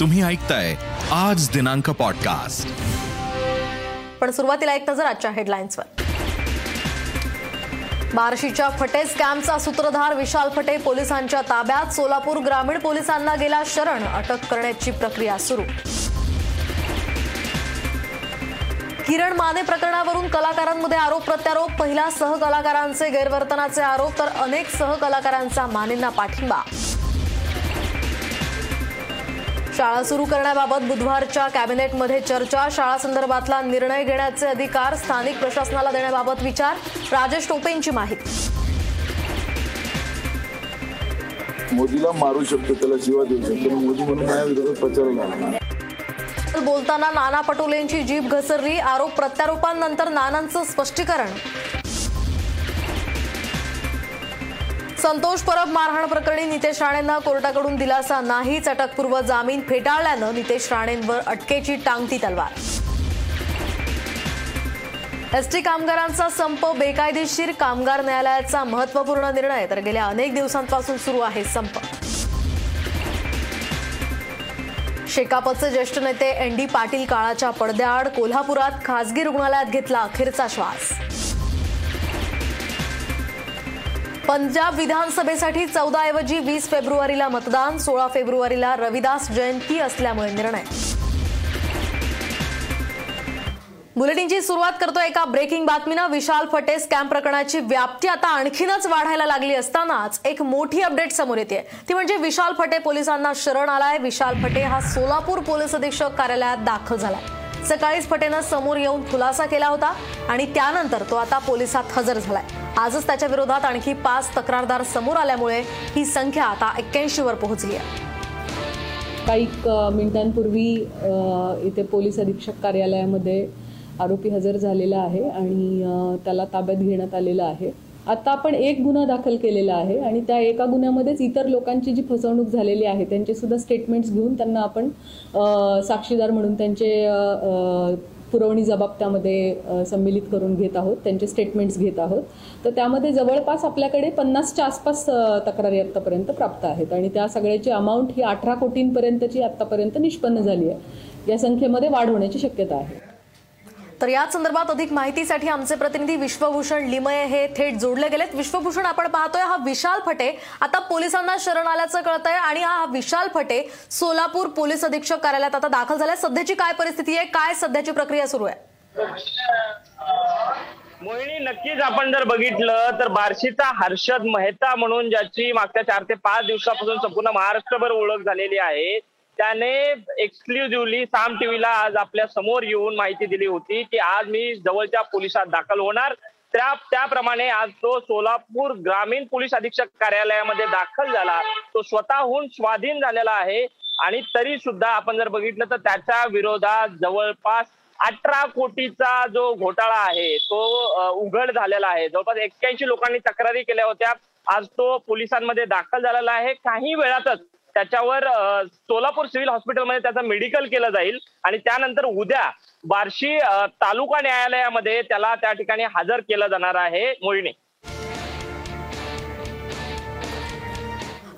तुम्ही ऐकताय आज दिनांक पॉडकास्ट पण सुरुवातीला एक नजर आजच्या हेडलाईन्सवर बार्शीच्या फटे स्कॅमचा सूत्रधार विशाल फटे पोलिसांच्या ताब्यात सोलापूर ग्रामीण पोलिसांना गेला शरण अटक करण्याची प्रक्रिया सुरू. किरण माने प्रकरणावरून कलाकारांमध्ये आरोप प्रत्यारोप पहिला सहकलाकारांचे गैरवर्तनाचे आरोप तर अनेक सहकलाकारांचा मानेंना पाठिंबा. शाळा सुरू करण्याबाबत बुधवारच्या कॅबिनेटमध्ये चर्चा. शाळा संदर्भातला निर्णय घेण्याचे अधिकार स्थानिक प्रशासनाला देण्याबाबत विचार. राजेश टोपेंची माहिती. मोदीला मारू शकतो त्याला शिवा देऊ शकतो मोदी म्हणून माझ्या विरोधात प्रचाराला आला बोलताना नाना पटोलेंची जीभ घसरली आरोप प्रत्यारोपांनंतर नानांचं स्पष्टीकरण. संतोष परब मारहाण प्रकरणी नितेश राणेंना कोर्टाकडून दिलासा नाहीच. अटकपूर्व जामीन फेटाळल्यानं नितेश राणेंवर अटकेची टांगती तलवार. एसटी कामगारांचा संप बेकायदेशीर कामगार न्यायालयाचा महत्त्वपूर्ण निर्णय तर गेल्या अनेक दिवसांपासून सुरू आहे संप. शेकापचे ज्येष्ठ नेते एन डी पाटील काळाच्या पडद्याआड कोल्हापुरात खासगी रुग्णालयात घेतला अखेरचा श्वास. पंजाब विधानसभेसाठी चौदा ऐवजी वीस फेब्रुवारीला मतदान सोळा फेब्रुवारीला रविदास जयंती असल्यामुळे निर्णय. बुलेटिनची सुरुवात करतो एका ब्रेकिंग बातमीनं. विशाल फटे स्कॅम प्रकरणाची व्याप्ती आता आणखीनच वाढायला लागली असतानाच एक मोठी अपडेट समोर येते ती म्हणजे विशाल फटे पोलिसांना शरण आलाय. विशाल फटे हा सोलापूर पोलीस अधीक्षक कार्यालयात दाखल झालाय. सकाळीच फटेनं समोर येऊन खुलासा केला होता आणि त्यानंतर तो आता पोलिसात हजर झालाय. आजच त्याच्या विरोधात आणखी पाच तक्रारदार समोर आल्यामुळे ही संख्या आता एक्क्याऐंशी वर पोहोचली आहे काही मिनिटांपूर्वी इथे पोलीस अधीक्षक कार्यालयामध्ये आरोपी हजर झालेला आहे आणि त्याला ताब्यात घेण्यात आलेलं आहे. आता आपण एक गुन्हा दाखल केलेला आहे आणि त्या एका गुन्ह्यामध्येच इतर लोकांची जी फसवणूक झालेली आहे त्यांचे सुद्धा स्टेटमेंट्स घेऊन त्यांना आपण साक्षीदार म्हणून त्यांचे पुरवणी जबाब त्यामध्ये संमिलित करून घेत आहोत त्यांचे स्टेटमेंट्स घेत आहोत. तर त्यामध्ये जवळपास आपल्याकडे पन्नासच्या आसपास तक्रारी आत्तापर्यंत प्राप्त आहेत आणि त्या सगळ्याची अमाऊंट ही अठरा कोटींपर्यंतची आत्तापर्यंत निष्पन्न झाली आहे. या संख्येमध्ये वाढ होण्याची शक्यता आहे. तर याच संदर्भात अधिक माहितीसाठी आमचे प्रतिनिधी विश्वभूषण लिमये हे थेट जोडले गेलेत. विश्वभूषण आपण पाहतोय हा विशाल फटे. आता पोलिसांना शरण आल्याचं कळतंय आणि हा विशाल फटे सोलापूर पोलीस अधीक्षक कार्यालयात आता दाखल झालाय. सध्याची काय परिस्थिती आहे? काय सध्याची प्रक्रिया सुरू आहे? मोहिनी नक्कीच आपण जर बघितलं तर बार्शीचा हर्षद मेहता म्हणून ज्याची मागच्या चार ते पाच दिवसापासून संपूर्ण महाराष्ट्रभर ओळख झालेली आहे. त्याने एक्सक्लुझिव्हली साम टीव्हीला आज आपल्यासमोर येऊन माहिती दिली होती की आज मी जवळच्या पोलिसात दाखल होणार. त्या त्याप्रमाणे आज तो सोलापूर ग्रामीण पोलीस अधीक्षक कार्यालयामध्ये दाखल झाला. तो स्वतःहून स्वाधीन झालेला आहे आणि तरी सुद्धा आपण जर बघितलं तर त्याच्या विरोधात जवळपास अठरा कोटीचा जो घोटाळा आहे तो उघड झालेला आहे. जवळपास एक्क्याऐंशी लोकांनी तक्रारी केल्या होत्या. आज तो पोलिसांमध्ये दाखल झालेला आहे. काही वेळातच त्याच्यावर सोलापूर सिव्हिल हॉस्पिटलमध्ये त्याचं मेडिकल केलं जाईल. आणि त्यानंतर उद्या बार्शी तालुका न्यायालयामध्ये त्याला त्या ठिकाणी हजर केलं जाणार आहे मोहिनी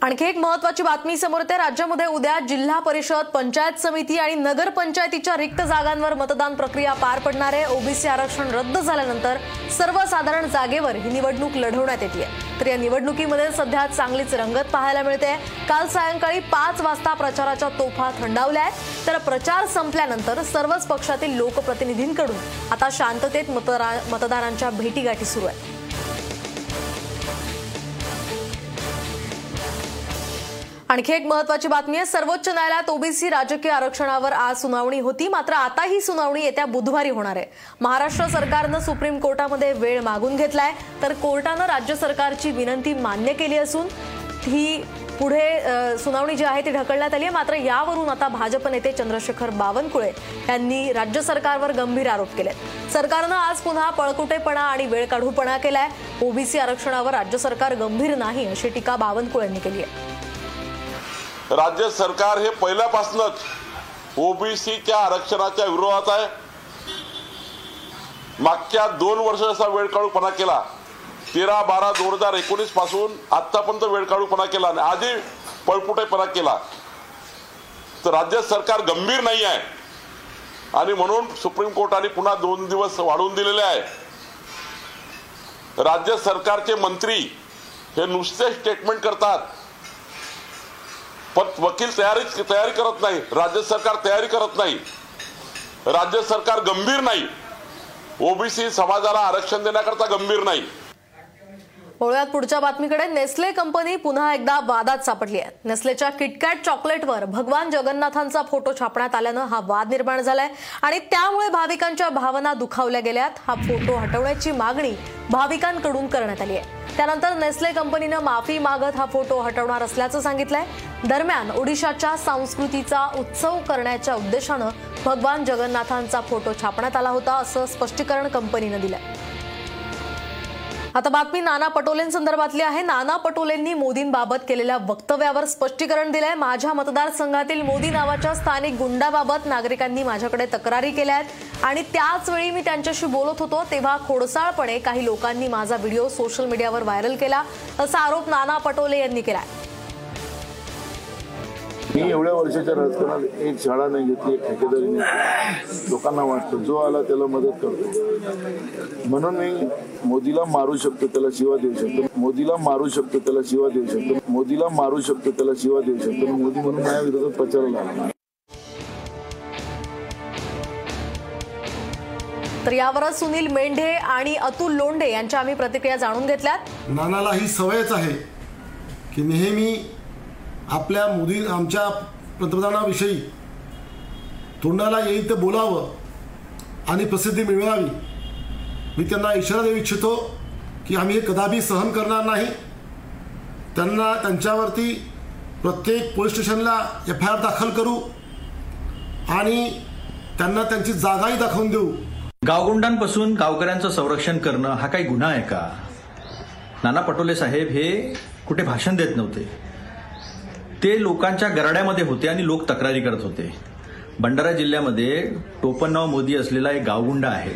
आणखी एक महत्वाची बातमी समोर येते. राज्यामध्ये उद्या जिल्हा परिषद पंचायत समिती आणि नगरपंचायतीच्या रिक्त जागांवर मतदान प्रक्रिया पार पडणार आहे. ओबीसी आरक्षण रद्द झाल्यानंतर सर्वसाधारण जागेवर ही निवडणूक लढवण्यात येते तर या निवडणुकीमध्ये सध्या चांगलीच रंगत पाहायला मिळते. काल सायंकाळी पाच वाजता प्रचाराच्या तोफा थंडावल्या आहेत. तर प्रचार संपल्यानंतर सर्वच पक्षातील लोकप्रतिनिधींकडून आता शांततेत मतदारांच्या भेटीगाठी सुरू आहेत. आणखी एक महत्वाची बातमी आहे. सर्वोच्च न्यायालयात ओबीसी राजकीय आरक्षणावर आज सुनावणी होती. मात्र आता ही सुनावणी येत्या बुधवारी होणार आहे. महाराष्ट्र सरकारनं सुप्रीम कोर्टामध्ये वेळ मागून घेतलाय. तर कोर्टानं राज्य सरकारची विनंती मान्य केली असून ही पुढे सुनावणी जी आहे ती ढकलण्यात आली आहे. मात्र यावरून आता भाजप नेते चंद्रशेखर बावनकुळे यांनी राज्य सरकारवर गंभीर आरोप केले सरकारनं आज पुन्हा पळकुटेपणा आणि वेळ काढूपणा केलाय. ओबीसी आरक्षणावर राज्य सरकार गंभीर नाही अशी टीका बावनकुळे यांनी केली आहे. राज्य सरकार हे पहिल्यापासूनच ओबीसीच्या आरक्षणाच्या विरोधात आहे. मागच्या दोन वर्ष असा वेळ काढूपणा केला तेरा बारा दोन हजार एकोणीसपासून आतापर्यंत वेळ काढूपणा केला आणि आधी पळपुटेपणा केला. तर राज्य सरकार गंभीर नाही आहे. आणि म्हणून सुप्रीम कोर्टाने पुन्हा दोन दिवस वाढवून दिलेले आहे. राज्य सरकारचे मंत्री हे नुसते स्टेटमेंट करतात. पण वकील तयारी तयारी करत नाही. राज्य सरकार तयारी करत नाही. राज्य सरकार गंभीर नाही. ओबीसी समाजाला आरक्षण देण्याकरता गंभीर नाही. वळूयात पुढच्या बातमीकडे नेस्ले कंपनी पुन्हा एकदा वादात सापडली आहे. नेस्लेच्या किटकॅट चॉकलेटवर भगवान जगन्नाथांचा फोटो छापण्यात आल्यानं हा वाद निर्माण झालाय आणि त्यामुळे भाविकांच्या भावना दुखावल्या गेल्यात. हा फोटो हटवण्याची मागणी भाविकांकडून करण्यात आली आहे. त्यानंतर नेस्ले कंपनीनं माफी मागत हा फोटो हटवणार असल्याचं सांगितलंय. दरम्यान ओडिशाच्या संस्कृतीचा उत्सव करण्याच्या उद्देशानं भगवान जगन्नाथांचा फोटो छापण्यात आला होता असं स्पष्टीकरण कंपनीनं दिलंय. आता बातमी नाना पटोलेंसंदर्भातली आहे. नाना पटोलेंनी मोदींबाबत केलेल्या वक्तव्यावर स्पष्टीकरण दिलंय. माझ्या मतदारसंघातील मोदी नावाच्या स्थानिक गुंडाबाबत नागरिकांनी माझ्याकडे तक्रारी केल्या आहेत. आणि त्याच वेळी मी त्यांच्याशी बोलत होतो तेव्हा खोडसाळपणे काही लोकांनी माझा व्हिडिओ सोशल मीडियावर व्हायरल केला. असा आरोप नाना पटोले यांनी केला आहे मी एवढ्या वर्षाच्या राजकारणात एक शाळा नाही घेतली एक ठेकेदारी नाही. लोकांना वाटतं जो आला त्याला मदत करतो. म्हणून मी मोदीला मारू शकतो त्याला शिवा देऊ शकतो. मोदीला मारू शकतो त्याला शिवा देऊ शकतो. मोदीला मारू शकतो त्याला शिवा देऊ शकतो. मोदी म्हणून माझ्या विरोधात प्रचाराला लागला तर यावरच सुनील मेंढे आणि अतुल लोंढे यांच्या आम्ही प्रतिक्रिया जाणून घेतल्यात. नानाला ही सवयच आहे की नेहमी आपल्या मोदी आमच्या पंतप्रधानाविषयी तोंडाला येईल ते बोलावं आणि प्रसिद्धी मिळवावी. मी त्यांना इशारा देऊ इच्छितो की आम्ही हे कदापि सहन करणार नाही. त्यांना त्यांच्यावरती प्रत्येक पोलीस स्टेशनला एफ आय आर दाखल करू आणि त्यांना त्यांची जागाही दाखवून देऊ. गावगुंडांपासून गावकऱ्यांचं संरक्षण करणं हा काही गुन्हा आहे का? नाना पटोले साहेब हे कुठे भाषण देत नव्हते. ते लोकांच्या गराड्यामध्ये होते आणि लोक तक्रारी करत होते. भंडारा जिल्ह्यामध्ये टोपणनाव मोदी असलेला एक गावगुंडा आहे.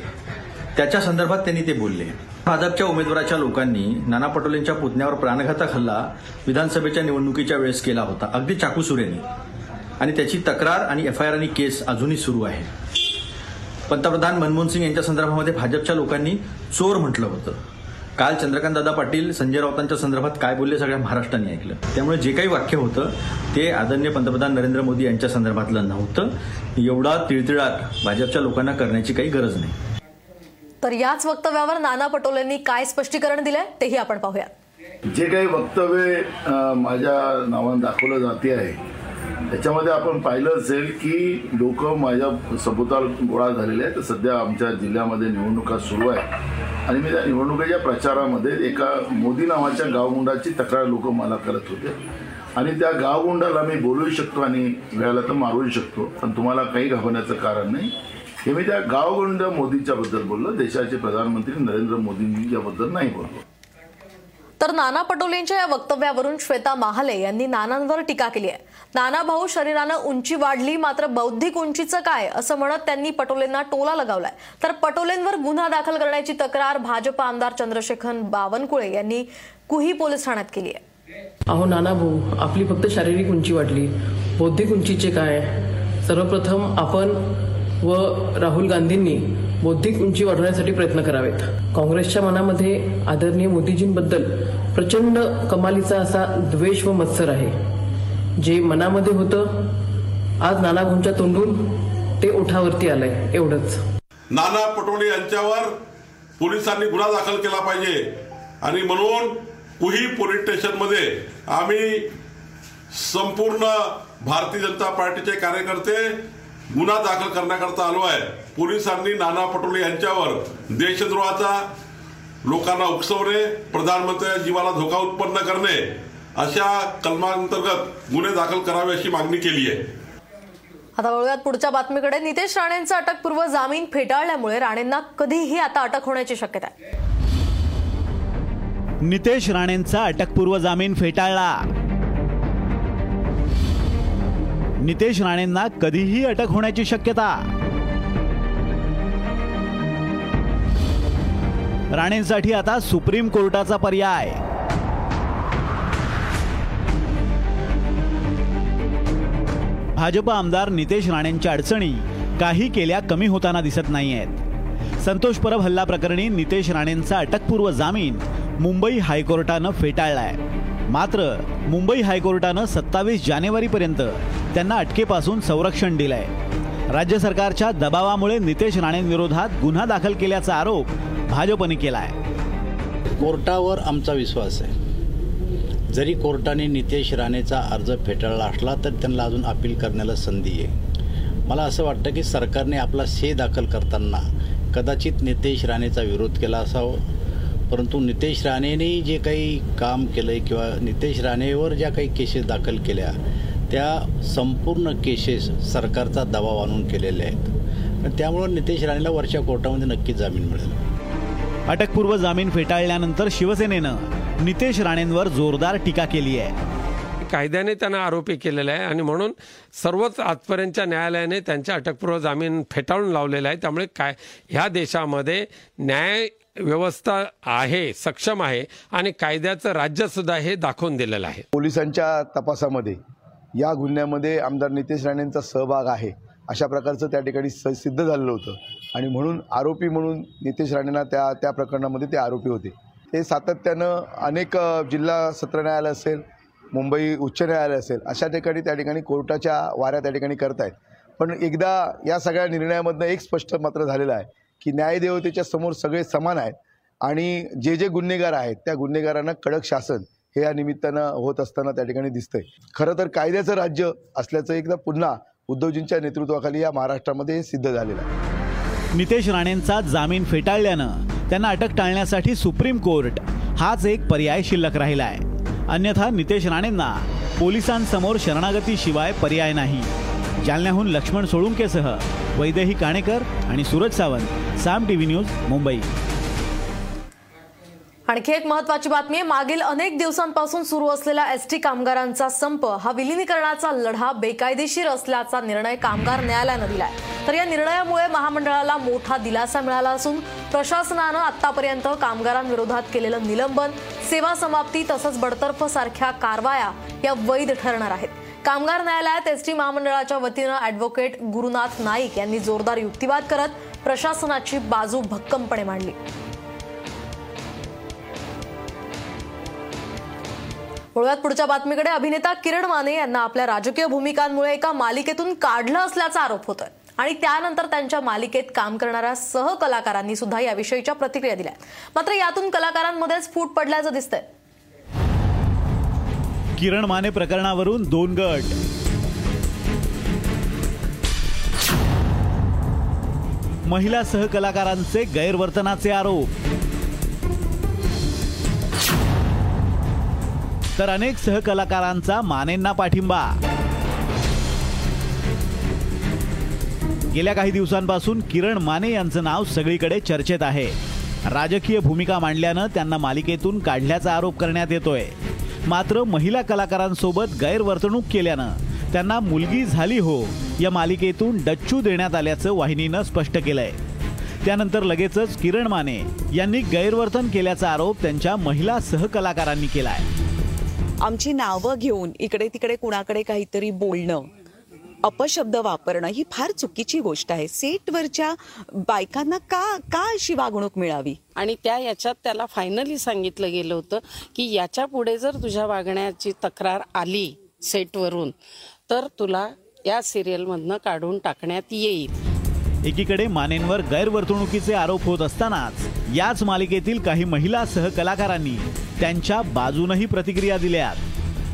त्याच्या संदर्भात त्यांनी ते बोलले. भाजपच्या उमेदवाराच्या लोकांनी नाना पटोलेंच्या पुतण्यावर प्राणघातक हल्ला विधानसभेच्या निवडणुकीच्या वेळेस केला होता. अगदी चाकूसुरेने आणि त्याची तक्रार आणि एफ आय आर आणि केस अजूनही सुरू आहे. पंतप्रधान मनमोहन सिंग यांच्या संदर्भामध्ये भाजपच्या लोकांनी चोर म्हटलं होतं. काल चंद्रकांत दादा पाटील संजय राऊतांच्या संदर्भात काय बोलले सगळ्या महाराष्ट्राने ऐकलं. त्यामुळे जे काही वाक्य होतं ते आदरणीय पंतप्रधान नरेंद्र मोदी यांच्या संदर्भातलं नव्हतं. एवढा तिळतिळाट भाजपच्या लोकांना करण्याची काही गरज नाही. तर याच वक्तव्यावर नाना पटोलेंनी काय स्पष्टीकरण दिलंय तेही आपण पाहूयात. जे काही वक्तव्य माझ्या नावानं दाखवलं जाते आहे त्याच्यामध्ये आपण पाहिलं असेल की लोक माझ्या सभोवताल गोळा झालेले आहेत. सध्या आमच्या जिल्ह्यामध्ये निवडणुका सुरू आहे आणि मी त्या निवडणुकीच्या प्रचारामध्ये एका मोदी नावाच्या गावगुंडाची तक्रार लोक मला करत होते. आणि त्या गावगुंडाला मी बोलू शकतो आणि वेळाला तर मारूही शकतो पण तुम्हाला काही घाबरण्याचं कारण नाही. हे मी त्या गावगुंड मोदींच्याबद्दल बोललो देशाचे प्रधानमंत्री नरेंद्र मोदींच्याबद्दल नाही बोललो. तर नाना पटोलेंच्या या वक्तव्यावरून श्वेता महाले यांनी नानांवर टीका केली आहे. नाना भाऊ शरीरानं उंची वाढली मात्र बौद्धिक उंचीचं काय असं म्हणत त्यांनी पटोलेंना टोला लगावलाय. तर पटोलेंवर गुन्हा दाखल करण्याची तक्रार भाजप आमदार चंद्रशेखर बावनकुळे यांनी कुही पोलीस ठाण्यात केली आहे. अहो नाना भाऊ आपली फक्त शारीरिक उंची वाढली. बौद्धिक उंचीचे काय? सर्वप्रथम आपण व राहुल गांधींनी बौद्धिक उंची वाढवण्यासाठी प्रयत्न करावेत. काँग्रेसच्या मनामध्ये आदरणीय मोदीजींबद्दल प्रचंड कमालीचा असा द्वेष व मत्सर आहे. जे मनामध्ये होतं आज नाना भाऊंच्या तोंडून ते ओठावरती आलंय एवढंच. नाना पटोले यांच्यावर पोलिसांनी गुन्हा दाखल केला पाहिजे. आणि म्हणून कुही पोलीस स्टेशनमध्ये आम्ही संपूर्ण भारतीय जनता पार्टीचे कार्यकर्ते गुन्हा दाखल करण्याकरता आलो आहे. पोलिसांनी नाना पटोले यांच्यावर देशद्रोहाचा लोकांना उकसवणे प्रधानमंत्र्यांच्या जीवाला धोका उत्पन्न करणे अशा कलमांतर्गत गुन्हे दाखल करावे अशी मागणी केली आहे. आता वळूयात पुढच्या बातमीकडे. नितेश राणेंचा अटकपूर्व जामीन फेटाळल्यामुळे राणेंना कधीही आता अटक होण्याची शक्यता आहे. नितेश राणेंचा अटकपूर्व जामीन फेटाळला. नितेश राणेंना कधीही अटक होण्याची शक्यता. राणेंसाठी आता सुप्रीम कोर्टाचा पर्याय. भाजप आमदार नितेश राणेंच्या अडचणी काही केल्या कमी होताना दिसत नाही आहेत संतोष परब हल्ला प्रकरणी नितेश राणेंचा अटकपूर्व जामीन मुंबई हायकोर्टानं फेटाळलाय. मात्र मुंबई हायकोर्टानं सत्तावीस जानेवारीपर्यंत त्यांना अटकेपासून संरक्षण दिलंय. राज्य सरकारच्या दबावामुळे नितेश राणेंविरोधात गुन्हा दाखल केल्याचा आरोप भाजपने केलाय. कोर्टावर आमचा विश्वास आहे. जरी कोर्टाने नितेश राणेचा अर्ज फेटाळला असला तर त्यांना अजून अपील करण्याला संधी आहे. मला असं वाटतं की सरकारने आपला से दाखल करताना कदाचित नितेश राणेचा विरोध केला असावं. परंतु नितेश राणेने जे काही काम केलं आहे किंवा नितेश राणेवर ज्या काही केसेस दाखल केल्या त्या संपूर्ण केसेस सरकारचा दबाव आणून केलेल्या आहेत. आणि त्यामुळं नितेश राणेला वरच्या कोर्टामध्ये नक्कीच जामीन मिळेल. अटकपूर्व जामीन फेटाळल्यानंतर शिवसेनेनं नितेश राणेंवर जोरदार टीका केली आहे. कायद्याने त्यांना आरोपी केलेला आहे आणि म्हणून सर्वच आजपर्यंतच्या न्यायालयाने त्यांच्या अटकपूर्व जामीन फेटाळून लावलेला आहे. त्यामुळे काय ह्या देशामध्ये न्याय व्यवस्था आहे सक्षम आहे आणि कायद्याचं राज्यसुद्धा हे दाखवून दिलेलं आहे. पोलिसांच्या तपासामध्ये या गुन्ह्यामध्ये आमदार नितेश राणेंचा सहभाग आहे. अशा प्रकारचं त्या ठिकाणी स सिद्ध झालेलं होतं. आणि म्हणून आरोपी म्हणून नितेश राणेंना त्या त्या प्रकरणामध्ये ते आरोपी होते. ते सातत्यानं अनेक जिल्हा सत्र न्यायालय असेल मुंबई उच्च न्यायालय असेल अशा ठिकाणी त्या ठिकाणी कोर्टाच्या वाऱ्या त्या ठिकाणी करतायत. पण एकदा या सगळ्या निर्णयामधनं एक स्पष्ट मात्र झालेलं आहे की न्यायदेवतेच्या समोर सगळे समान आहेत. आणि जे जे गुन्हेगार आहेत त्या गुन्हेगारांना कडक शासन हे या निमित्तानं होत असताना त्या ठिकाणी दिसतंय. खरं तर कायद्याचं राज्य असल्याचं एकदा पुन्हा उद्धवजींच्या नेतृत्वाखाली या महाराष्ट्रामध्ये हे सिद्ध झालेलं आहे. नितेश राणेंचा जामीन फेटाळल्यानं त्यांना अटक टाळण्यासाठी सुप्रीम कोर्ट हाच एक पर्याय शिल्लक राहिला आहे अन्यथा नितेश राणेंना पोलिसांसमोर शरणागतीशिवाय पर्याय नाही. जालन्याहून लक्ष्मण सोळुंकेसह वैदेही काणेकर आणि सूरज सावंत साम टीव्ही न्यूज मुंबई. आणखी एक महत्वाची बातमी आहे. मागील अनेक दिवसांपासून सुरू असलेला एस टी कामगारांचा संप हा विलिनीकरणाचा लढा बेकायदेशीर असल्याचा निर्णय कामगार न्यायालयानं दिलाय. तर या निर्णयामुळे महामंडळाला मोठा दिलासा मिळाला असून प्रशासनानं आतापर्यंत कामगारांविरोधात केलेलं निलंबन सेवा समाप्ती तसंच बडतर्फ सारख्या कारवाया या वैध ठरणार आहेत. कामगार न्यायालयात एस टी महामंडळाच्या वतीनं अॅडव्होकेट गुरुनाथ नाईक यांनी जोरदार युक्तिवाद करत प्रशासनाची बाजू भक्कमपणे मांडली. वळूयात पुढच्या बातमीकडे. अभिनेता किरण माने यांना आपल्या राजकीय भूमिकांमुळे एका मालिकेतून काढलं असल्याचा आरोप होतोय. आणि त्यानंतर त्यांच्या मालिकेत काम करणाऱ्या सहकलाकारांनी सुद्धा याविषयीच्या प्रतिक्रिया दिल्या. मात्र यातून कलाकारांमध्येच फूट पडल्याचं दिसतंय. किरण माने प्रकरणावरून दोन गट. महिला सहकलाकारांचे गैरवर्तनाचे आरोप. तर अनेक सहकलाकारांचा मानेंना पाठिंबा. गेल्या काही दिवसांपासून किरण माने यांचं नाव सगळीकडे चर्चेत आहे. राजकीय भूमिका मांडल्यानं त्यांना मालिकेतून काढल्याचा आरोप करण्यात येतोय. मात्र महिला कलाकारांसोबत गैरवर्तणूक केल्यानं त्यांना मुलगी झाली हो या मालिकेतून डच्चू देण्यात आल्याचं वाहिनीनं स्पष्ट केलंय. त्यानंतर लगेचच किरण माने यांनी गैरवर्तन केल्याचा आरोप त्यांच्या महिला सहकलाकारांनी केलाय. आमची नावं घेऊन इकडे तिकडे कुणाकडे काहीतरी बोलणं अपशब्द वापरणं ही फार चुकीची गोष्ट आहे. सेटवरच्या बायकांना का का अशी वागणूक मिळावी? आणि त्या याच्यात त्याला फायनली सांगितलं गेलं होतं की याच्यापुढे जर तुझ्या वागण्याची तक्रार आली सेटवरून तर तुला या सिरियलमधनं काढून टाकण्यात येईल. एकीकडे मानेंवर गैरवर्तणुकीचे आरोप होत असतानाच याच मालिकेतील काही महिला सहकलाकारांनी त्यांच्या बाजूनही प्रतिक्रिया दिल्यात.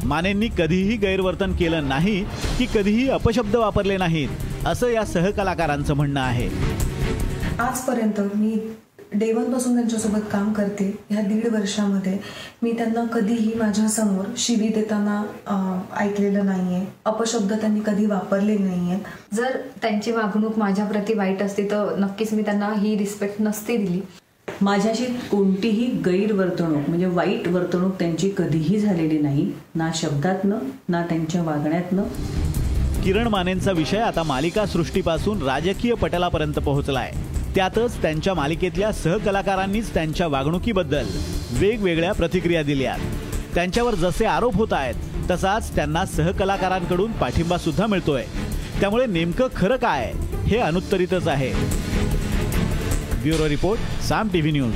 मानेंनी कधीही गैरवर्तन केलं नाही की कधीही अपशब्द वापरले नाहीत असं या सहकलाकारांचं म्हणणं आहे. आजपर्यंत मी डे पासून त्यांच्यासोबत काम करते. ह्या दीड वर्षामध्ये मी त्यांना कधीही माझ्यासमोर शिवी देताना ऐकलेलं नाहीये. अपशब्द त्यांनी कधी वापरले नाहीयेत. जर त्यांची वागणूक माझ्याप्रती वाईट असती तर नक्कीच मी त्यांना ही रिस्पेक्ट नसती दिली. माझ्याशी कोणतीही गैरवर्तणूक म्हणजे वाईट वर्तणूक त्यांची कधीही झालेली नाही. ना शब्दातनं ना त्यांच्या वागण्यातनं. किरण मानेंचा विषय आता मालिका सृष्टीपासून राजकीय पटलापर्यंत पोहोचलाय. त्यातच त्यांच्या मालिकेतल्या सहकलाकारांनीच त्यांच्या वागणुकीबद्दल वेगवेगळ्या प्रतिक्रिया दिल्या त्यांच्यावर जसे आरोप होत आहेत तसाच त्यांना सहकलाकारांकडून पाठिंबा सुद्धा मिळतोय. त्यामुळे नेमकं खरं काय हे अनुत्तरितच आहे. Bureau report Saam TV news.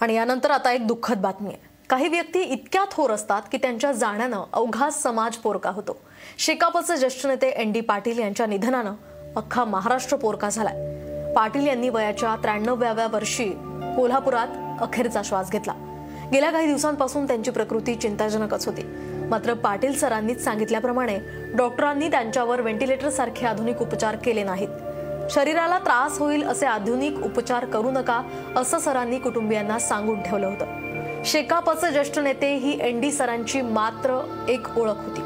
आणि यानंतर आता एक दुःखद बातमी आहे. काही व्यक्ती इतक्या थोर असतात की त्यांच्या जाण्यानं अवघा समाज पोरका होतो. शेकापचे ज्येष्ठ नेते एन डी पाटील यांच्या निधनानं अख्खा महाराष्ट्र पोरका झालाय. पाटील यांनी वयाच्या त्र्याण्णव्याव्या वर्षी कोल्हापुरात अखेरचा श्वास घेतला. गेल्या काही दिवसांपासून त्यांची प्रकृती चिंताजनकच होती. मात्र पाटील सरांनीच सांगितल्याप्रमाणे डॉक्टरांनी त्यांच्यावर व्हेंटिलेटर सारखे आधुनिक उपचार केले नाहीत. शरीराला त्रास होईल असे आधुनिक उपचार करू नका असं सरांनी कुटुंबियांना सांगून ठेवलं होतं. शेकापचे ज्येष्ठ नेते ही एन डी सरांची मात्र एक ओळख होती.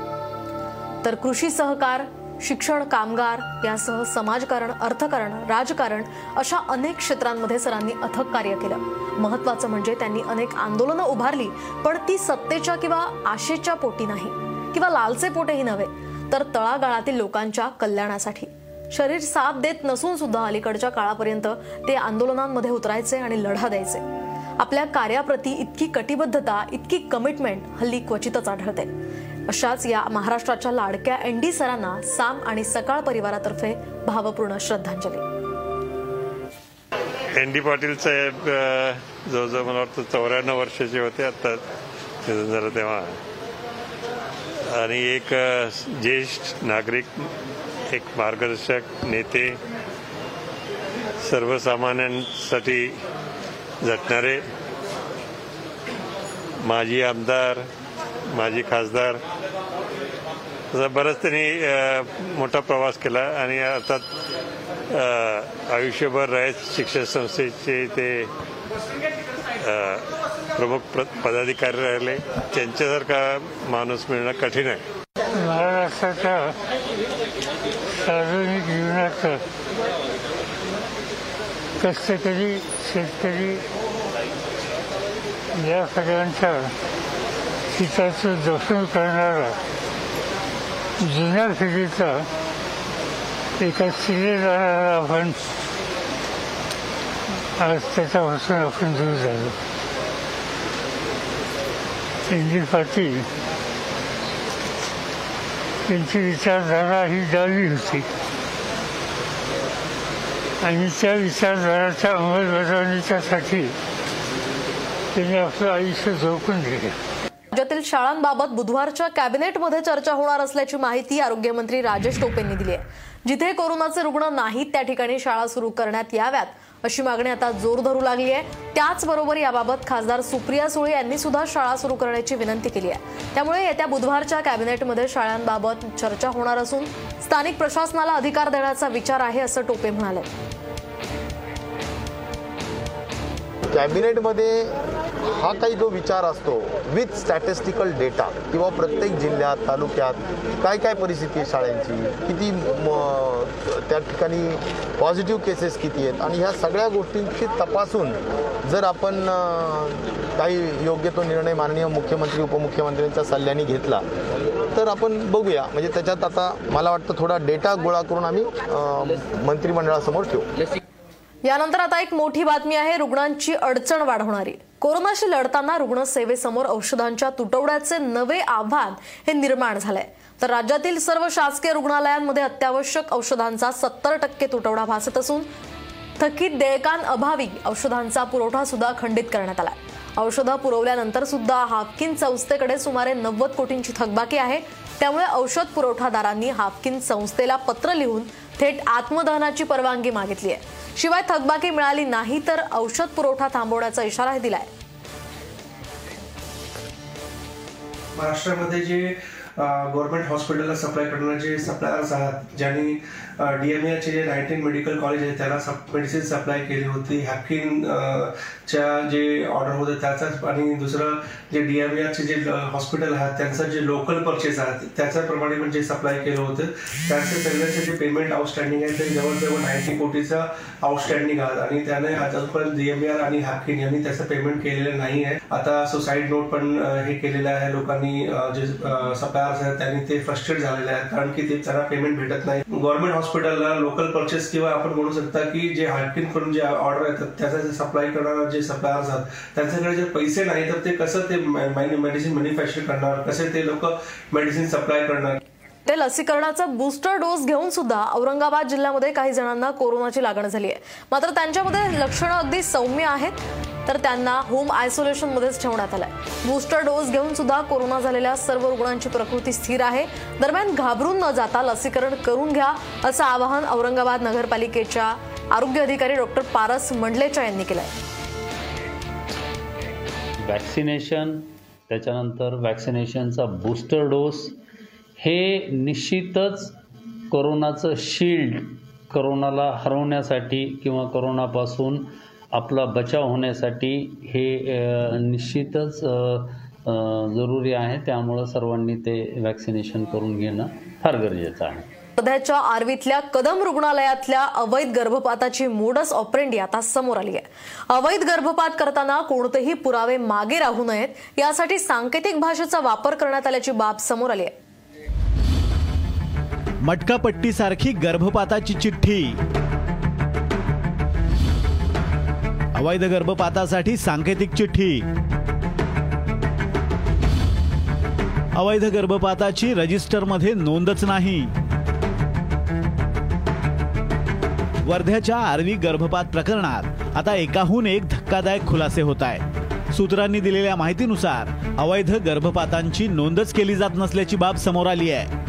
तर कृषी सहकार शिक्षण कामगार यासह समाजकारण अर्थकारण राजकारण अशा अनेक क्षेत्रांमध्ये सरांनी अथक कार्य केलं. महत्वाचं म्हणजे त्यांनी अनेक आंदोलनं उभारली पण ती सत्तेच्या किंवा आशेच्या पोटी नाही किंवा लालचे पोटेही नव्हे तर तळागाळातील लोकांच्या कल्याणासाठी. शरीर साथ देत नसून सुद्धा अलीकडच्या काळापर्यंत ते आंदोलनांमध्ये उतरायचे आणि लढा द्यायचे. आपल्या कार्याप्रती इतकी कटिबद्धता इतकी कमिटमेंट हल्ली क्वचितच आढळते. अशाच या महाराष्ट्राच्या लाडक्या एन डी सरांना साम आणि सकाळ परिवारातर्फे भावपूर्ण श्रद्धांजली. एन डी पाटील साहेब जवळजवळ मला वाटतं चौऱ्याण्णव वर्षाचे होते आता निधन झालं तेव्हा. आणि एक ज्येष्ठ नागरिक एक मार्गदर्शक नेते सर्वसामान्यांसाठी झटणारे माजी आमदार माजी खासदार. असा बराच त्यांनी मोठा प्रवास केला आणि अर्थात आयुष्यभर रयत शिक्षण संस्थेचे ते प्रमुख पदाधिकारी राहिले त्यांच्यासारखा माणूस मिळणं कठीण आहे. महाराष्ट्राच्या सार्वजनिक जीवनाचं कष्टकरी शेतकरी या सगळ्यांच्या हिताचं जतन करणारा जुन्या पिढीचा एका सिलेदाराला आपण आज त्याच्यापासून आपण दूर झालो. इंदिर पाटील त्यांची विचारधारा ही डावी होती. आणि त्या विचारधाराच्या अंमलबजावणीच्यासाठी त्यांनी आपलं आयुष्य झोकून दिलं. राज्यातील शाळांबाबत बुधवारच्या कॅबिनेटमध्ये चर्चा होणार असल्याची माहिती आरोग्यमंत्री राजेश टोपेंनी दिली आहे. जिथे कोरोनाचे रुग्ण नाहीत त्या ठिकाणी शाळा सुरू करण्यात याव्यात अशी मागणी आता जोर धरू लागली आहे. त्याचबरोबर याबाबत खासदार सुप्रिया सुळे यांनी सुद्धा शाळा सुरू करण्याची विनंती केली आहे. त्यामुळे येत्या बुधवारच्या कॅबिनेटमध्ये शाळांबाबत चर्चा होणार असून स्थानिक प्रशासनाला अधिकार देण्याचा विचार आहे असं टोपे म्हणाले. कॅबिनेटमध्ये हा काही जो विचार असतो विथ स्टॅटिस्टिकल डेटा किंवा प्रत्येक जिल्ह्यात तालुक्यात काय काय परिस्थिती आहे शाळांची किती म- त्या ठिकाणी पॉझिटिव्ह केसेस किती आहेत आणि ह्या सगळ्या गोष्टींची तपासून जर आपण काही योग्य तो निर्णय माननीय मुख्यमंत्री उपमुख्यमंत्र्यांच्या सल्ल्याने घेतला तर आपण बघूया. म्हणजे त्याच्यात आता मला वाटतं थोडा डेटा गोळा करून आम्ही मंत्रिमंडळासमोर ठेवू. यानंतर आता एक मोठी बातमी आहे रुग्णांची अडचण वाढवणारी. कोरोनाशी लढताना रुग्णसेवेसमोर औषधांच्या तुटवड्याचे नवे आव्हान हे निर्माण झालंय. तर राज्यातील सर्व शासकीय रुग्णालयांमध्ये अत्यावश्यक औषधांचा सत्तर टक्के तुटवडा भासत असून थकीत देयकांअभावी औषधांचा पुरवठा सुद्धा खंडित करण्यात आला औषधं पुरवल्यानंतर सुद्धा हाफकिन संस्थेकडे सुमारे नव्वद कोटींची थकबाकी आहे. त्यामुळे औषध पुरवठादारांनी हाफकिन संस्थेला पत्र लिहून थेट आत्मदहनाची परवानगी मागितली आहे. शिवाय थकबाकी मिळाली नाही तर औषध पुरवठा थांबवण्याचा इशाराही दिलाय. महाराष्ट्रामध्ये जे गव्हर्नमेंट हॉस्पिटलला सप्लाय करणारे जे सप्लायर्स आहात ज्यांनी डीएमएचे जे नाईन्टीन मेडिकल कॉलेज आहे त्याला मेडिसिन सप्लाय केली होती. हॅकिन च्या जे ऑर्डर होते त्याचाच आणि दुसरं जे डीएमएचे जे हॉस्पिटल आहात त्यांचं जे लोकल परचेस आहेत त्याच्याप्रमाणे पण जे सप्लाय केलं होतं. त्यांचे सगळ्यांचे जे पेमेंट आउटस्टँडिंग आहे ते जवळजवळ नाईन्टी कोटीचं आउटस्टँडिंग आहात आणि त्याने आजपर्यंत आर आणि हॅकिन यांनी त्याचं पेमेंट केलेलं नाही आहे. आता सुसाईड नोट पण हे केलेलं आहे. लोकांनी जे सप्लायर्स आहेत त्यांनी ते फ्रस्ट्रेट झालेले आहेत. कारण की ते त्यांना पेमेंट भेटत नाही. गव्हर्नमेंट हॉस्पिटलला लोकल परचेस किंवा आपण म्हणू शकता की जे हार्टकिन करून जे ऑर्डर येतात त्याचा जे सप्लाय करणार जे सप्लायर्स आहेत त्यांच्याकडे जे पैसे नाही तर ते कसं ते मेडिसिन मॅन्युफॅक्चर करणार? कसे ते लोक मेडिसिन सप्लाय करणार? ते लसीकरणाचा बूस्टर डोस घेऊन सुद्धा औरंगाबाद जिल्ह्यामध्ये काही जणांना कोरोनाची लागण झाली आहे. मात्र त्यांच्यामध्ये लक्षणं अगदी सौम्य आहेत तर त्यांना होम आयसोलेशनमध्येच ठेवण्यात आलंय. बूस्टर डोस घेऊन सुद्धा कोरोना झालेल्या सर्व रुग्णांची प्रकृती स्थिर आहे. दरम्यान घाबरून न जाता लसीकरण करून घ्या असं आवाहन औरंगाबाद नगरपालिकेच्या आरोग्य अधिकारी डॉक्टर पारस मंडलेचा यांनी केलंय. वॅक्सिनेशन त्याच्यानंतर वॅक्सिनेशनचा बूस्टर डोस हे निश्चितच करोनाचं शिल्ड करोनाला हरवण्यासाठी किंवा कोरोनापासून आपला बचाव होण्यासाठी हे निश्चितच जरुरी आहे. त्यामुळं सर्वांनी ते वॅक्सिनेशन करून घेणं फार गरजेचं आहे. सध्याच्या आर्वीतल्या कदम रुग्णालयातल्या अवैध गर्भपाताची मोडस ऑपरेंडी आता समोर आली आहे. अवैध गर्भपात करताना कोणतेही पुरावे मागे राहू नयेत यासाठी सांकेतिक भाषेचा वापर करण्यात आल्याची बाब समोर आली आहे. मटकापट्टीसारखी गर्भपाताची चिठ्ठी. अवैध गर्भपातासाठी सांकेतिक चिठ्ठी. अवैध गर्भपाताची रजिस्टरमध्ये नोंदच नाही. वर्ध्याच्या आर्वी गर्भपात प्रकरणात आता एकाहून एक धक्कादायक खुलासे होत आहे सूत्रांनी दिलेल्या माहितीनुसार अवैध गर्भपातांची नोंदच केली जात नसल्याची बाब समोर आली आहे.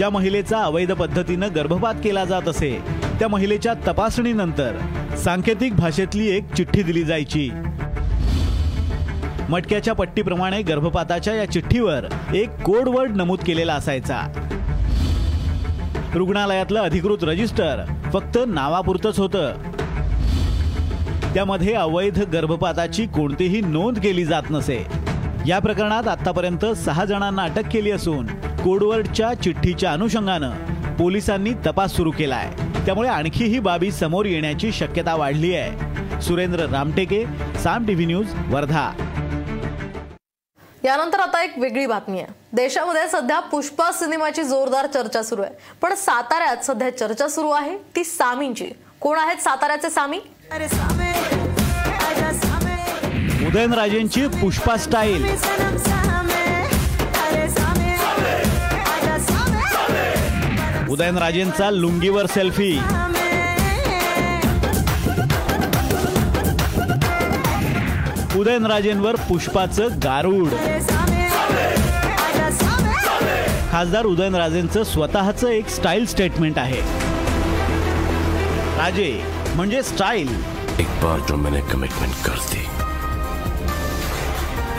ज्या महिलेचा अवैध पद्धतीनं गर्भपात केला जात असे त्या महिलेच्या तपासणीनंतर सांकेतिक भाषेतली एक चिठ्ठी दिली जायची. मटक्याच्या पट्टीप्रमाणे गर्भपाताच्या या चिठ्ठीवर एक कोडवर्ड नमूद केलेला असायचा. रुग्णालयातलं अधिकृत रजिस्टर फक्त नावापुरतंच होतं. त्यामध्ये अवैध गर्भपाताची कोणतीही नोंद केली जात नसे. या प्रकरणात आतापर्यंत सहा जणांना अटक केली असून कोडवर्डच्या चिठ्ठीच्या अनुषंगानं पोलिसांनी तपास सुरू केलाय. त्यामुळे आणखी ही बाबी समोर येण्याची शक्यता वाढली आहे. Surendra Ramteke Saam TV news Wardha. यानंतर आता एक वेगळी बातमी आहे. देशामध्ये सध्या पुष्पा सिनेमाची जोरदार चर्चा सुरू आहे. पण साताऱ्यात सध्या चर्चा सुरू आहे ती सामींची. कोण आहेत साताऱ्याचे सामी. उदयनराजेंची पुष्पा स्टाईल. उदयनराजेंचा लुंगीवर सेल्फी. उदयनराजेंवर पुष्पाचं गारूड. खासदार उदयनराजेंचं स्वतःचं एक स्टाईल स्टेटमेंट आहे. राजे म्हणजे स्टाईल. एक बार जो मैंने कमिटमेंट कर दी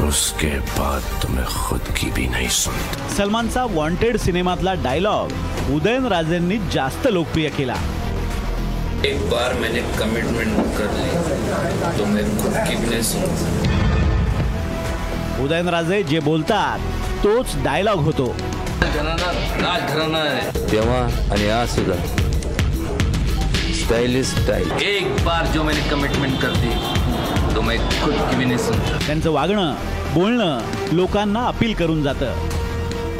उसके बाद तो मैं खुद की भी नहीं सुनता। सलमानचा वॉन्टेड सिनेमातला डायलॉग उदयनराजेंनी जास्त लोकप्रिय केला. एक बार मैंने कमिटमेंट कर ली तो मैं खुद की भी नहीं सुनता। उदयनराजे जे बोलतात तोच डायलॉग होतो. तेव्हा आणि आज सुद्धा. स्टाइल स्टाइल एक बार जो मैंने कमिटमेंट कर दी त्यांचं वागणं बोलणं लोकांना अपील करून जातं.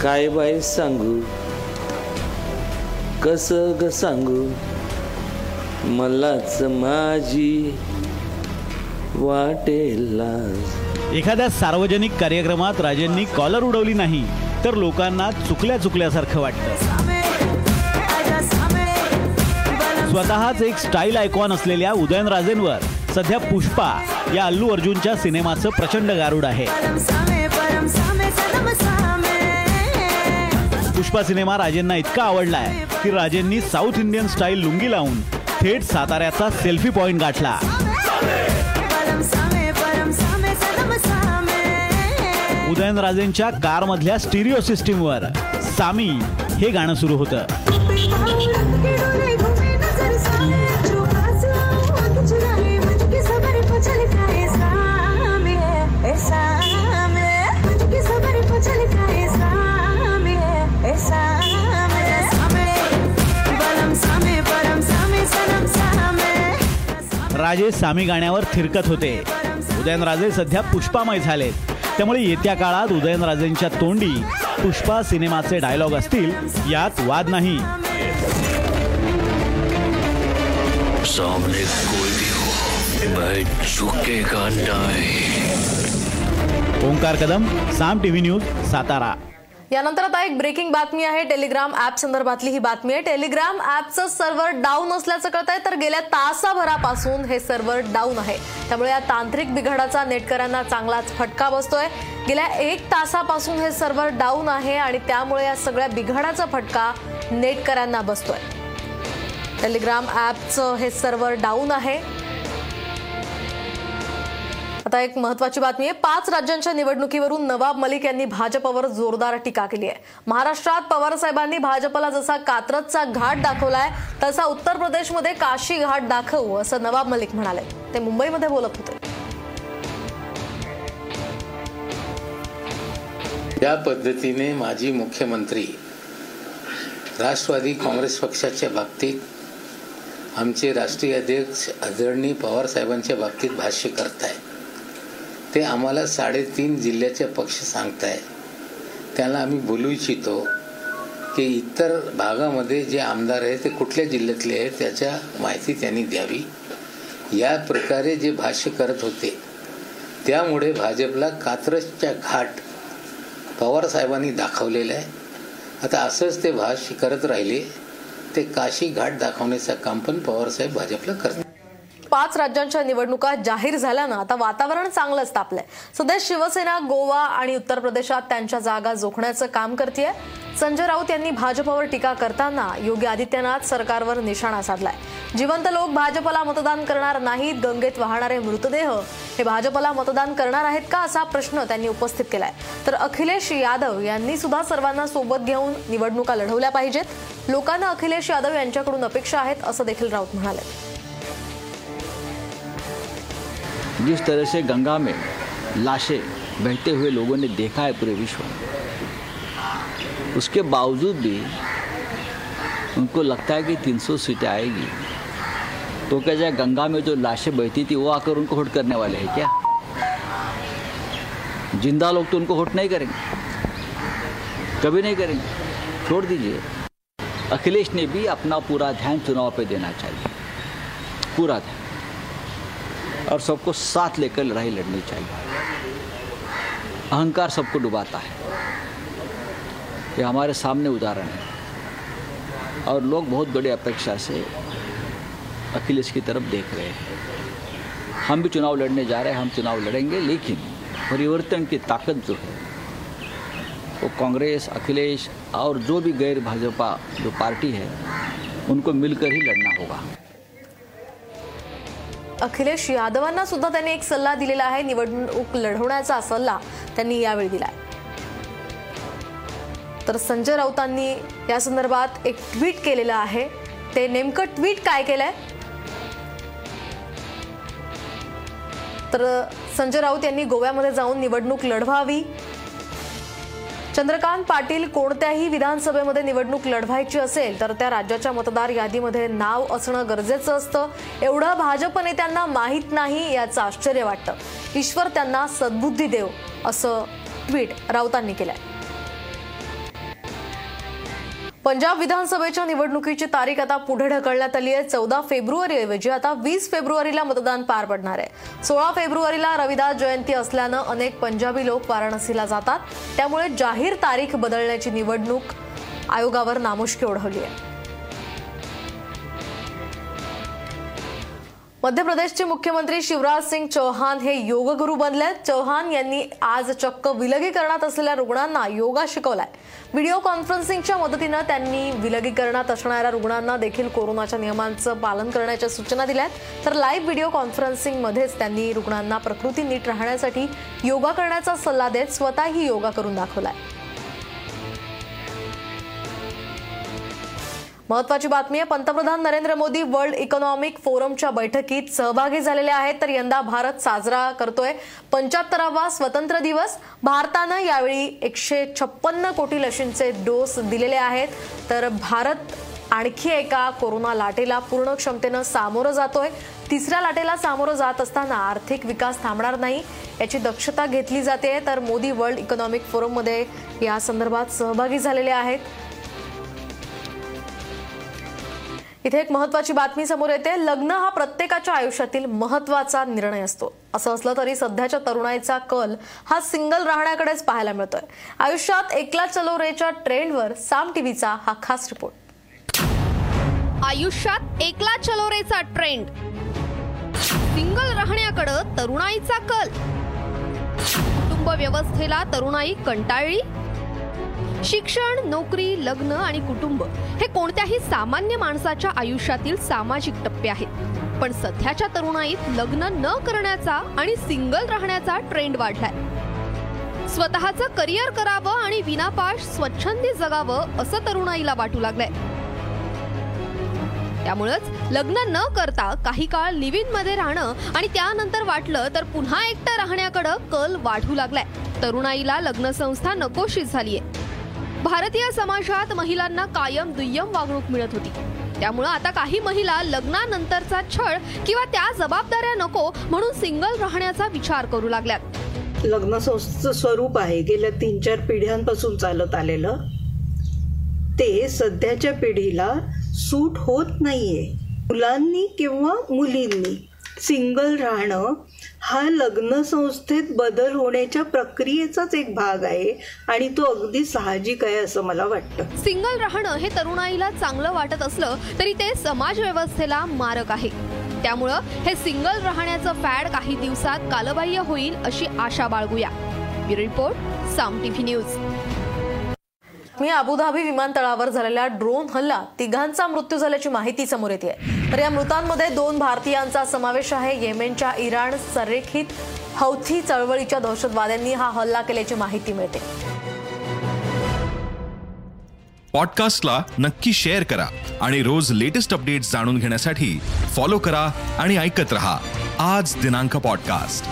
काय बाई सांगू? कस ग सांगू? मलाच माझी वाटेला एखाद्या सार्वजनिक कार्यक्रमात राजेंनी कॉलर उडवली नाही तर लोकांना चुकल्या चुकल्यासारखं वाटतं. स्वतःच एक स्टाईल आयकॉन असलेल्या उदयनराजेंवर सध्या पुष्पा या अल्लू अर्जुनच्या सिनेमाचं प्रचंड गारुड आहे. पुष्पा सिनेमा राजेंना इतका आवडलाय की राजेंनी साऊथ इंडियन स्टाईल लुंगी लावून थेट साताऱ्याचा सेल्फी पॉइंट गाठला. उदयनराजेंच्या कारमधल्या स्टिरिओ सिस्टीमवर सामी हे गाणं सुरू होतं. राजे सामी गाण्यावर थिरकत होते. उदयनराजे सध्या पुष्पामय झालेत. त्यामुळे येत्या काळात उदयनराजेंच्या तोंडी पुष्पा सिनेमाचे डायलॉग असतील यात वाद नाही. सामने कोई भी हो. मैं झुकेगा नहीं. Omkar Kadam Saam TV news Satara. यानंतर आता एक ब्रेकिंग बातमी आहे. टेलिग्राम ऍप संदर्भातली ही बातमी आहे. टेलिग्राम ऍपचं सर्व्हर डाऊन असल्याचं कळत आहे तर गेल्या तासाभरापासून हे सर्व्हर डाऊन आहे. त्यामुळे या तांत्रिक बिघाडाचा नेटकऱ्यांना चांगलाच फटका बसतोय. गेल्या एक तासापासून हे सर्व्हर डाऊन आहे आणि त्यामुळे या सगळ्या बिघाडाचा फटका नेटकऱ्यांना बसतोय. टेलिग्राम ऍपचं हे सर्व्हर डाऊन आहे. आता एक महत्वाची बातमी आहे. पाच राज्यांच्या निवडणुकीवरून नवाब मलिक यांनी भाजपवर जोरदार टीका केली आहे. महाराष्ट्रात पवार साहेबांनी भाजपला जसा कात्रजचा घाट दाखवलाय तसा उत्तर प्रदेशमध्ये काशी घाट दाखवू असं नवाब मलिक म्हणाले. ते मुंबईमध्ये बोलत होते. या पद्धतीने माजी मुख्यमंत्री राष्ट्रवादी काँग्रेस पक्षाच्या बाबतीत आमचे राष्ट्रीय अध्यक्ष आदरणीय पवार साहेबांच्या बाबतीत भाष्य करतायत ते आम्हाला साडेतीन जिल्ह्याचे पक्ष सांगताय. त्यांना आम्ही बोलू इच्छितो की इतर भागामध्ये जे आमदार आहेत ते कुठल्या जिल्ह्यातले आहेत त्याच्या माहिती त्यांनी द्यावी. या प्रकारे जे भाष्य करत होते त्यामुळे भाजपला कात्रजच्या घाट पवार साहेबांनी दाखवलेलं आहे. आता असंच ते भाष्य करत राहिले ते काशी घाट दाखवण्याचं काम पण पवारसाहेब भाजपला करतात. पाच राज्यांच्या निवडणुका जाहीर झाल्यानं आता वातावरण चांगलंच तापलंय. सध्या शिवसेना गोवा आणि उत्तर प्रदेशात त्यांच्या जागा जोखण्याचं काम करते संजय राऊत यांनी भाजपवर टीका करताना योगी आदित्यनाथ सरकारवर निशाणा साधलाय. जिवंत लोक भाजपला मतदान करणार नाहीत गंगेत वाहणारे मृतदेह हे भाजपला मतदान करणार आहेत का असा प्रश्न त्यांनी उपस्थित केलाय. तर अखिलेश यादव यांनी सुद्धा सर्वांना सोबत घेऊन निवडणुका लढवल्या पाहिजेत. लोकांना अखिलेश यादव यांच्याकडून अपेक्षा आहेत असं देखील राऊत म्हणाले. जिस तरह से गंगा में लाशें बहते हुए लोगों ने देखा है पूरे विश्व में, उसके बावजूद भी उनको लगता है कि 300 सीटें आएगी। तो क्या जाए, गंगा में जो लाशें बहती थी, वो आकर उनको वोट करने वाले हैं क्या? ज़िंदा लोग तो उनको वोट नहीं करेंगे। कभी नहीं करेंगे। छोड़ दीजिए। अखिलेश ने भी अपना पूरा ध्यान चुनाव पे देना चाहिए। पूरा ध्यान। और सबको साथ लेकर लड़ाई लड़नी चाहिए। अहंकार सबको डुबाता है। ये हमारे सामने उदाहरण है। और लोग बहुत बड़ी अपेक्षा से अखिलेश की तरफ़ देख रहे हैं। हम भी चुनाव लड़ने जा रहे हैं, हम चुनाव लड़ेंगे, लेकिन परिवर्तन की ताकत जो है, वो कांग्रेस, अखिलेश और जो भी गैर भाजपा जो पार्टी है, उनको मिलकर ही लड़ना होगा। अखिलेश यादवांना सुद्धा त्यांनी एक सल्ला दिलेला आहे. निवडणूक लढवण्याचा सल्ला त्यांनी यावेळी दिला तर संजय राऊतांनी या संदर्भात एक ट्विट केलेलं आहे. ते नेमकं ट्विट काय केलंय? तर संजय राऊत यांनी गोव्यामध्ये जाऊन निवडणूक लढवावी. चंद्रकांत पाटील कोणत्याही विधानसभेमध्ये निवडणूक लढवायची असेल तर त्या राज्याच्या मतदार यादीमध्ये नाव असणं गरजेचं असतं. एवढं भाजप नेत्यांना माहीत नाही याचं आश्चर्य वाटतं. ईश्वर त्यांना सद्बुद्धी देव असं ट्विट राऊतांनी केलंय. पंजाब विधानसभेच्या निवडणुकीची तारीख आता पुढे ढकलण्यात आली आहे. चौदा फेब्रुवारी ऐवजी आता वीस फेब्रुवारीला मतदान पार पडणार आहे. सोळा फेब्रुवारीला रविदास जयंती असल्यानं अनेक पंजाबी लोक वाराणसीला जातात. त्यामुळे जाहीर तारीख बदलण्याची निवडणूक आयोगावर नामुष्की ओढवली आहे. मध्य प्रदेशचे मुख्यमंत्री शिवराज सिंग चौहान हे योगगुरू बनले. चौहान यांनी आज चक्क विलगीकरणात असलेल्या रुग्णांना योगा शिकवलाय. व्हिडिओ कॉन्फरन्सिंगच्या मदतीनं त्यांनी विलगीकरणात असणाऱ्या रुग्णांना देखील कोरोनाच्या नियमांचं पालन करण्याच्या सूचना दिल्या तर लाईव्ह व्हिडिओ कॉन्फरन्सिंगमध्येच त्यांनी रुग्णांना प्रकृती नीट राहण्यासाठी योगा करण्याचा सल्ला देत स्वतःही योगा करून दाखवलाय. महत्वाची बातमी आहे. पंतप्रधान नरेंद्र मोदी वर्ल्ड इकॉनॉमिक फोरमच्या बैठकीत सहभागी झालेले आहेत. तर यंदा भारत साजरा करतोय. पंच्याहत्तरावा स्वतंत्र दिवस. भारतानं यावेळी एकशे छप्पन्न कोटी लशींचे डोस दिलेले आहेत. तर भारत आणखी एका कोरोना लाटेला पूर्ण क्षमतेनं सामोरं जातोय. तिसऱ्या लाटेला सामोरं जात असताना आर्थिक विकास थांबणार नाही याची दक्षता घेतली जाते. तर मोदी वर्ल्ड इकॉनॉमिक फोरममध्ये या संदर्भात सहभागी झालेले आहेत. इथे एक महत्वाची बातमी समोर येते. लग्न हा प्रत्येकाच्या आयुष्यातील महत्त्वाचा निर्णय असतो. असं असलं तरी सध्याच्या तरुणाईचा कल हा सिंगल राहण्याकडेच पाहायला मिळतोय. आयुष्यात एकला चलो रेच्या ट्रेंडवर साम टीव्हीचा हा खास रिपोर्ट. आयुष्यात एकला चलोरेचा ट्रेंड. सिंगल राहण्याकडं तरुणाईचा कल. कुटुंब व्यवस्थेला तरुणाई कंटाळली? शिक्षण नोकरी लग्न आणि कुटुंब हे कोणत्याही सामान्य माणसाच्या आयुष्यातील सामाजिक टप्पे आहेत. पण सध्याच्या तरुणाईत लग्न न करण्याचा आणि सिंगल राहण्याचा ट्रेंड वाढलाय. स्वतःचं करिअर करावं आणि विनापाश स्वच्छंदी जगावं असं तरुणाईला वाटू लागलंय. त्यामुळंच लग्न न करता काही काळ लिव्हिनमध्ये राहणं आणि त्यानंतर वाटलं तर पुन्हा एकटं राहण्याकडं कल वाढू लागलाय. तरुणाईला लग्न संस्था नकोशीच झालीय. भारतीय समाजात महिलांना कायम दुय्यम वागणूक मिळत होती. त्यामुळं आता काही महिला लग्नानंतरचा छळ किंवा त्या जबाबदाऱ्या नको म्हणून सिंगल राहण्याचा विचार करू लागल्यात. लग्न संस्थेचं स्वरूप आहे. गेल्या तीन चार पिढ्यांपासून चालत आलेलं. ते सध्याच्या पिढीला सूट होत नाहीये. मुलांनी किंवा मुलींनी सिंगल राहणं हा लग्न संस्थेत बदल होण्याच्या प्रक्रियेचाच एक भाग आहे आणि तो अगदी साहजिक आहे असं मला वाटतं. सिंगल राहणं हे तरुणाईला चांगलं वाटत असलं तरी ते समाज व्यवस्थेला मारक आहे. त्यामुळं हे सिंगल राहण्याचं फॅड काही दिवसात कालबाह्य होईल अशी आशा बाळगूया. Report Saam TV news. मी अबुधाबी विमानतळावर झालेल्या ड्रोन हल्ला तिघांचा मृत्यू झाल्याची माहिती समोर येते तर या मृतांमध्ये दोन भारतीयांचा समावेश आहे. येमेनच्या इराण संरेखित हौथी चळवळीच्या दहशतवाद्यांनी हा हल्ला केल्याची माहिती मिळते. पॉडकास्टला नक्की शेअर करा आणि रोज लेटेस्ट अपडेट्स जाणून घेण्यासाठी फॉलो करा आणि ऐकत रहा. आज दिनांक पॉडकास्ट.